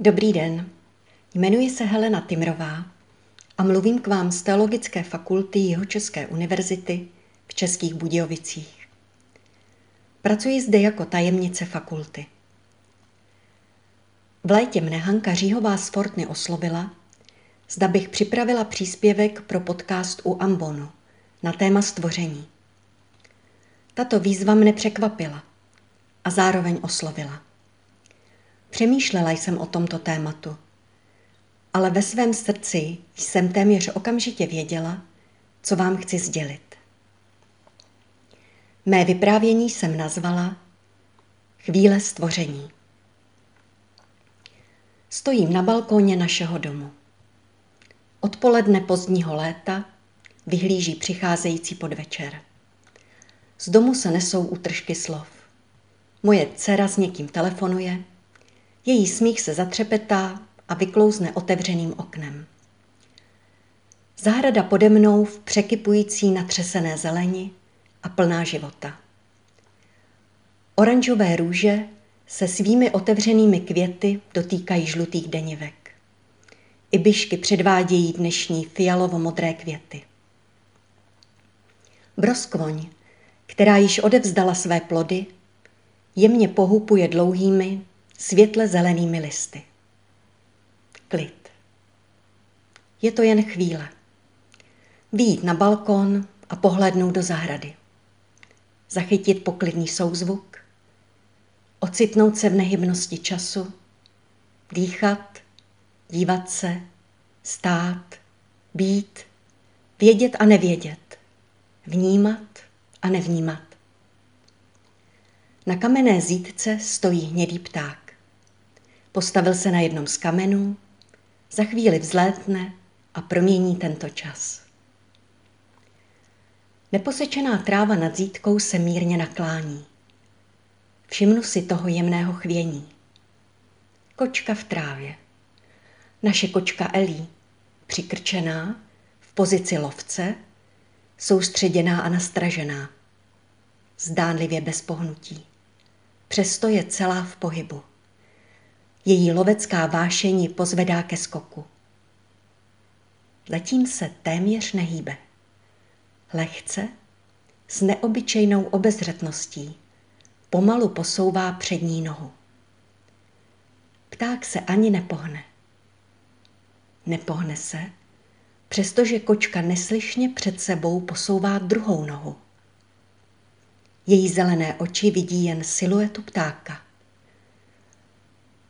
Dobrý den, jmenuji se Helena Timrová a mluvím k vám z Teologické fakulty Jihočeské univerzity v Českých Budějovicích. Pracuji zde jako tajemnice fakulty. V létě mne Hanka Říhová z Fortny oslovila, zda bych připravila příspěvek pro podcast u Ambonu na téma stvoření. Tato výzva mne překvapila a zároveň oslovila. Přemýšlela jsem o tomto tématu, ale ve svém srdci jsem téměř okamžitě věděla, co vám chci sdělit. Mé vyprávění jsem nazvala Chvíle stvoření. Stojím na balkóně našeho domu. Odpoledne pozdního léta vyhlíží přicházející podvečer. Z domu se nesou útržky slov. Moje dcera s někým telefonuje, její smích se zatřepetá a vyklouzne otevřeným oknem. Zahrada pode mnou v překypující natřesené zeleni a plná života. Oranžové růže se svými otevřenými květy dotýkají žlutých denivek. Ibišky předvádějí dnešní fialovo-modré květy. Broskvoň, která již odevzdala své plody, jemně pohupuje dlouhými, světle zelenými listy. Klid. Je to jen chvíle. Výjít na balkon a pohlednout do zahrady. Zachytit poklidný souzvuk, ocitnout se v nehybnosti času, dýchat, dívat se, stát, být, vědět a nevědět, vnímat a nevnímat. Na kamenné zítce stojí hnědý pták. Postavil se na jednom z kamenů, za chvíli vzlétne a promění tento čas. Neposečená tráva nad zítkou se mírně naklání. Všimnu si toho jemného chvění. Kočka v trávě. Naše kočka Elí, přikrčená, v pozici lovce, soustředěná a nastražená. Zdánlivě bez pohnutí. Přesto je celá v pohybu. Její lovecká vášení pozvedá ke skoku. Letím se téměř nehýbe. Lehce, s neobyčejnou obezřetností, pomalu posouvá přední nohu. Pták se ani nepohne. Nepohne se, přestože kočka neslyšně před sebou posouvá druhou nohu. Její zelené oči vidí jen siluetu ptáka.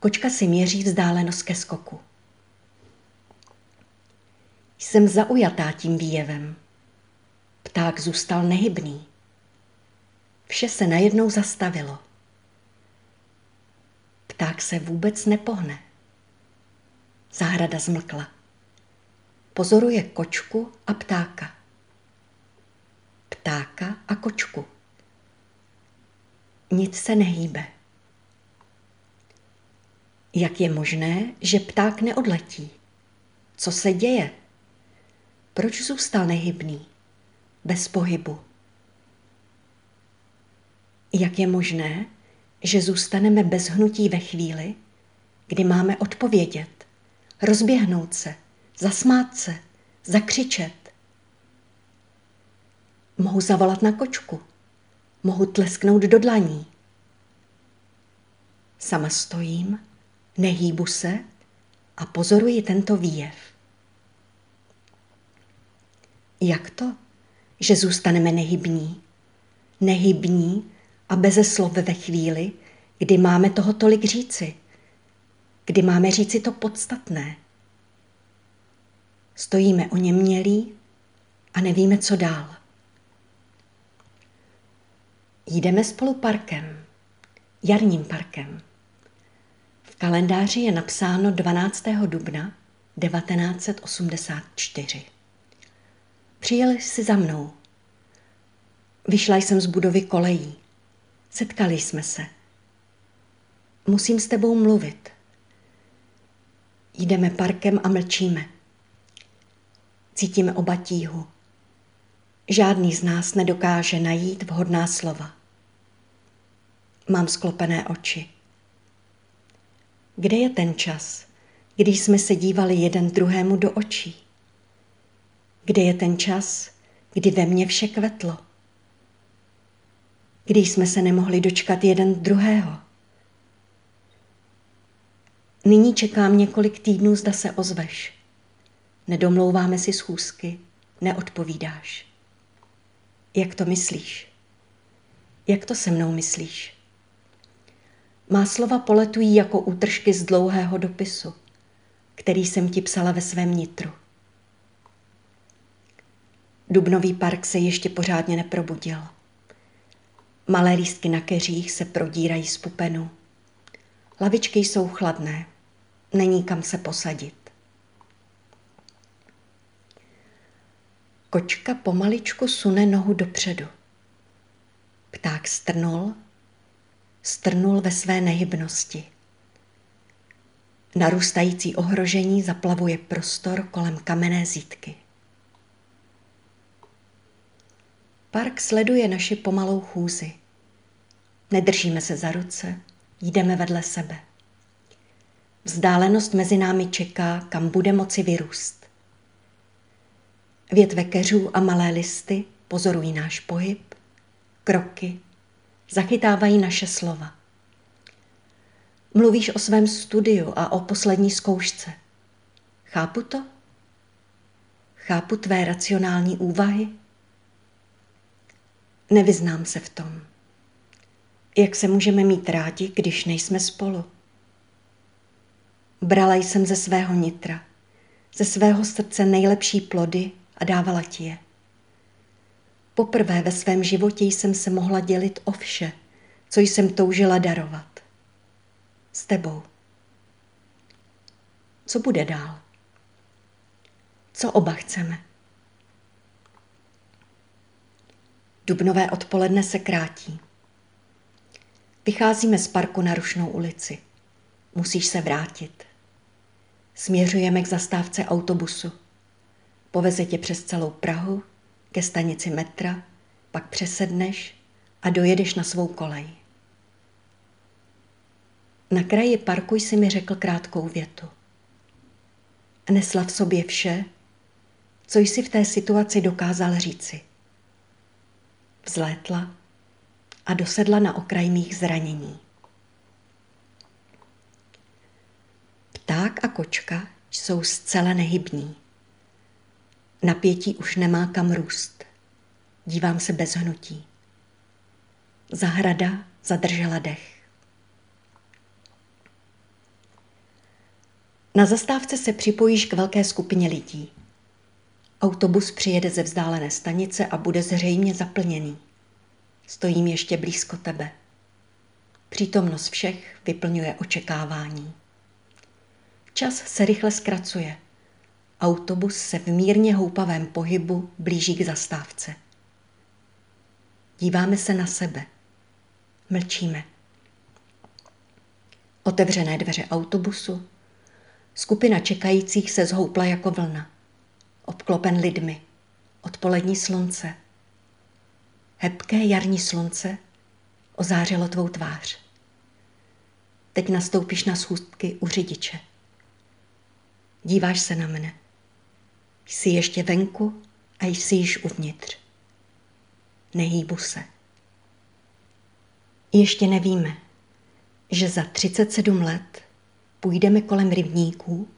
Kočka si měří vzdálenost ke skoku. Jsem zaujatá tím výjevem. Pták zůstal nehybný. Vše se najednou zastavilo. Pták se vůbec nepohne. Zahrada zmlkla. Pozoruje kočku a ptáka. Ptáka a kočku. Nic se nehýbe. Jak je možné, že pták neodletí? Co se děje? Proč zůstal nehybný, bez pohybu? Jak je možné, že zůstaneme bez hnutí ve chvíli, kdy máme odpovědět, rozběhnout se, zasmát se, zakřičet? Mohu zavolat na kočku, mohu tlesknout do dlaní. Sama stojím, nehýbu se a pozoruji tento výjev. Jak to, že zůstaneme nehybní? Nehybní a beze slov ve chvíli, kdy máme toho tolik říci, kdy máme říci to podstatné. Stojíme o něm mělí a nevíme, co dál. Jdeme spolu parkem, jarním parkem. Kalendáři je napsáno 12. dubna 1984. Přijeli si za mnou. Vyšla jsem z budovy kolejí. Setkali jsme se. Musím s tebou mluvit. Jdeme parkem a mlčíme. Cítíme oba tíhu. Žádný z nás nedokáže najít vhodná slova. Mám sklopené oči. Kde je ten čas, když jsme se dívali jeden druhému do očí? Kde je ten čas, kdy ve mně vše kvetlo? Když jsme se nemohli dočkat jeden druhého? Nyní čekám několik týdnů, zda se ozveš. Nedomlouváme si schůzky, neodpovídáš. Jak to myslíš? Jak to se mnou myslíš? Má slova poletují jako útržky z dlouhého dopisu, který jsem ti psala ve svém nitru. Dubnový park se ještě pořádně neprobudil. Malé lístky na keřích se prodírají z pupenu. Lavičky jsou chladné, není kam se posadit. Kočka pomaličku sune nohu dopředu. Pták strnul, strnul ve své nehybnosti. Narůstající ohrožení zaplavuje prostor kolem kamenné zítky. Park sleduje naši pomalou chůzi. Nedržíme se za ruce, jdeme vedle sebe. Vzdálenost mezi námi čeká, kam bude moci vyrůst. Větve keřů a malé listy pozorují náš pohyb, kroky, zachytávají naše slova. Mluvíš o svém studiu a o poslední zkoušce. Chápu to? Chápu tvé racionální úvahy? Nevyznám se v tom. Jak se můžeme mít rádi, když nejsme spolu? Brala jsem ze svého nitra, ze svého srdce nejlepší plody a dávala ti je. Poprvé ve svém životě jsem se mohla dělit o vše, co jsem toužila darovat. S tebou. Co bude dál? Co oba chceme? Dubnové odpoledne se krátí. Vycházíme z parku na Rušnou ulici. Musíš se vrátit. Směřujeme k zastávce autobusu. Poveze tě přes celou Prahu, ke stanici metra, pak přesedneš a dojedeš na svou kolej. Na kraji parku jsi mi řekl krátkou větu. Nesla v sobě vše, co jsi v té situaci dokázal říci. Vzlétla a dosedla na okraj mých zranění. Pták a kočka jsou zcela nehybní. Napětí už nemá kam růst. Dívám se bez hnutí. Zahrada zadržela dech. Na zastávce se připojíš k velké skupině lidí. Autobus přijede ze vzdálené stanice a bude zřejmě zaplněný. Stojím ještě blízko tebe. Přítomnost všech vyplňuje očekávání. Čas se rychle zkracuje. Autobus se v mírně houpavém pohybu blíží k zastávce. Díváme se na sebe. Mlčíme. Otevřené dveře autobusu. Skupina čekajících se zhoupla jako vlna. Obklopen lidmi. Odpolední slunce. Hebké jarní slunce ozářilo tvou tvář. Teď nastoupíš na schůzky u řidiče. Díváš se na mne. Jsi ještě venku a jsi již uvnitř. Nehýbu se. Ještě nevíme, že za 37 let půjdeme kolem rybníků,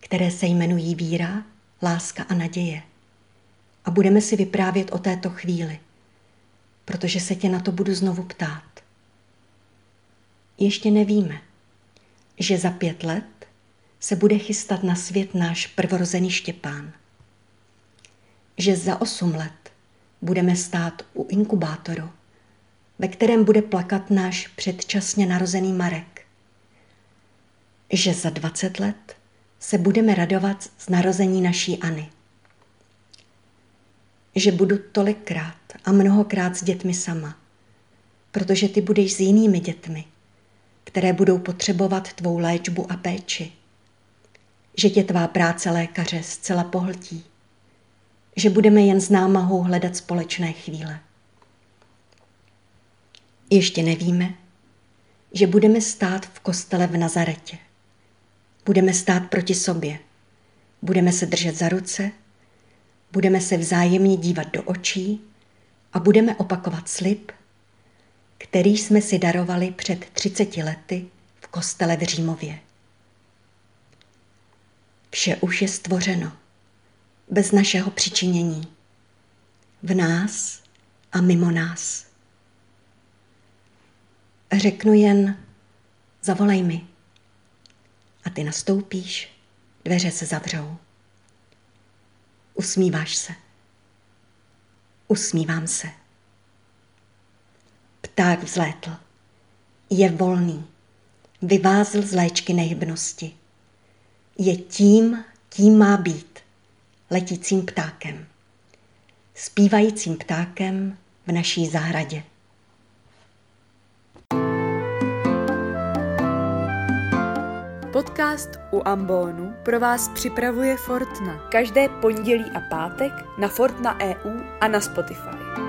které se jmenují víra, láska a naděje. A budeme si vyprávět o této chvíli, protože se tě na to budu znovu ptát. Ještě nevíme, že za pět let se bude chystat na svět náš prvorozený Štěpán. Že za osm let budeme stát u inkubátoru, ve kterém bude plakat náš předčasně narozený Marek. Že za dvacet let se budeme radovat z narození našíAny. Že budu tolikrát a mnohokrát s dětmi sama, protože ty budeš s jinými dětmi, které budou potřebovat tvou léčbu a péči že tě tvá práce lékaře zcela pohltí, že budeme jen s námahou hledat společné chvíle. Ještě nevíme, že budeme stát v kostele v Nazaretě, Budeme stát proti sobě. Budeme se držet za ruce, budeme se vzájemně dívat do očí a budeme opakovat slib, který jsme si darovali před 30 lety v kostele v Římově. Vše už je stvořeno, bez našeho přičinění, v nás a mimo nás. Řeknu jen, zavolej mi. A ty nastoupíš, dveře se zavřou. Usmíváš se. Usmívám se. Pták vzlétl. Je volný. Vyvázl z léčky nehybnosti. Je tím, kým má být. Letícím ptákem. Spívajícím ptákem v naší zahradě. Podcast u Ambonu pro vás připravuje Fortna. Každé pondělí a pátek na Fortna EU a na Spotify.